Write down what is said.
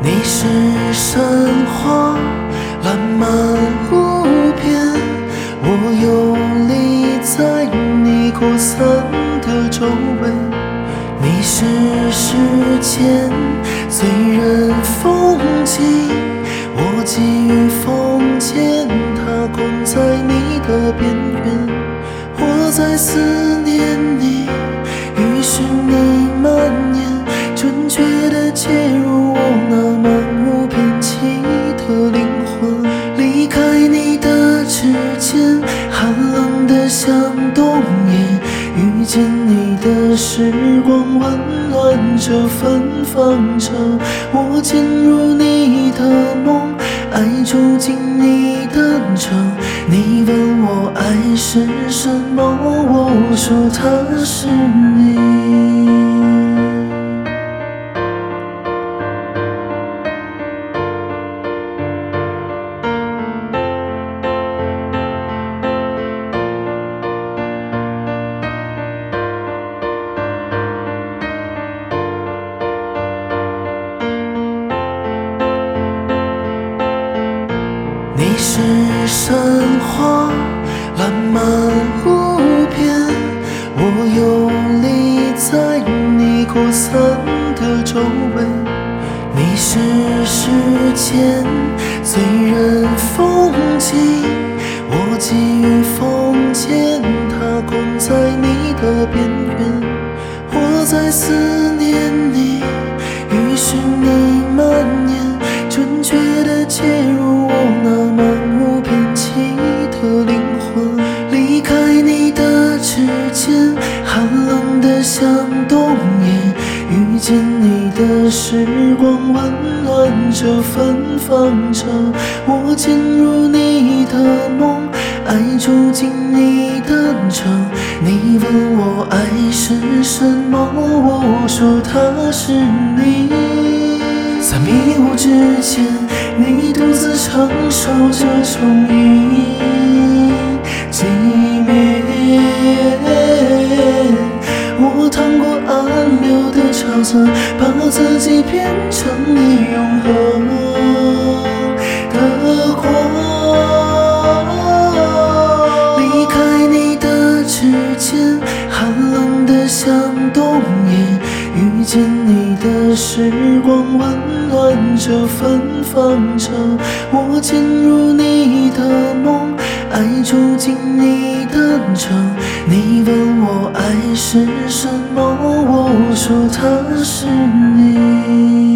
你是神话，浪漫无边，我游离在你扩散的周围，你是时间，醉人风景，我寄予风间，它困在你的边缘，我在思念你，于是你蔓延，准确的结。见你的时光，温暖着，芬芳着。我进入你的梦，爱住进你的城。你问我爱是什么，我说它是你。是山花，烂漫无边，我游离在你扩散的周围。你是世间醉人风景，我寄予风间，它困在你的边缘。我在思的时光，温暖着，芬芳着。我进入你的梦，爱住进你的城。你问我爱是什么，我说它是你。在迷雾之间，你独自承受着虫影把自己变成你永恒的光。离开你的指尖，寒冷的像冬夜。遇见你的时光，温暖着，芬芳着。我进入你的梦，住进你的城。你问我爱是什么，我说它是你。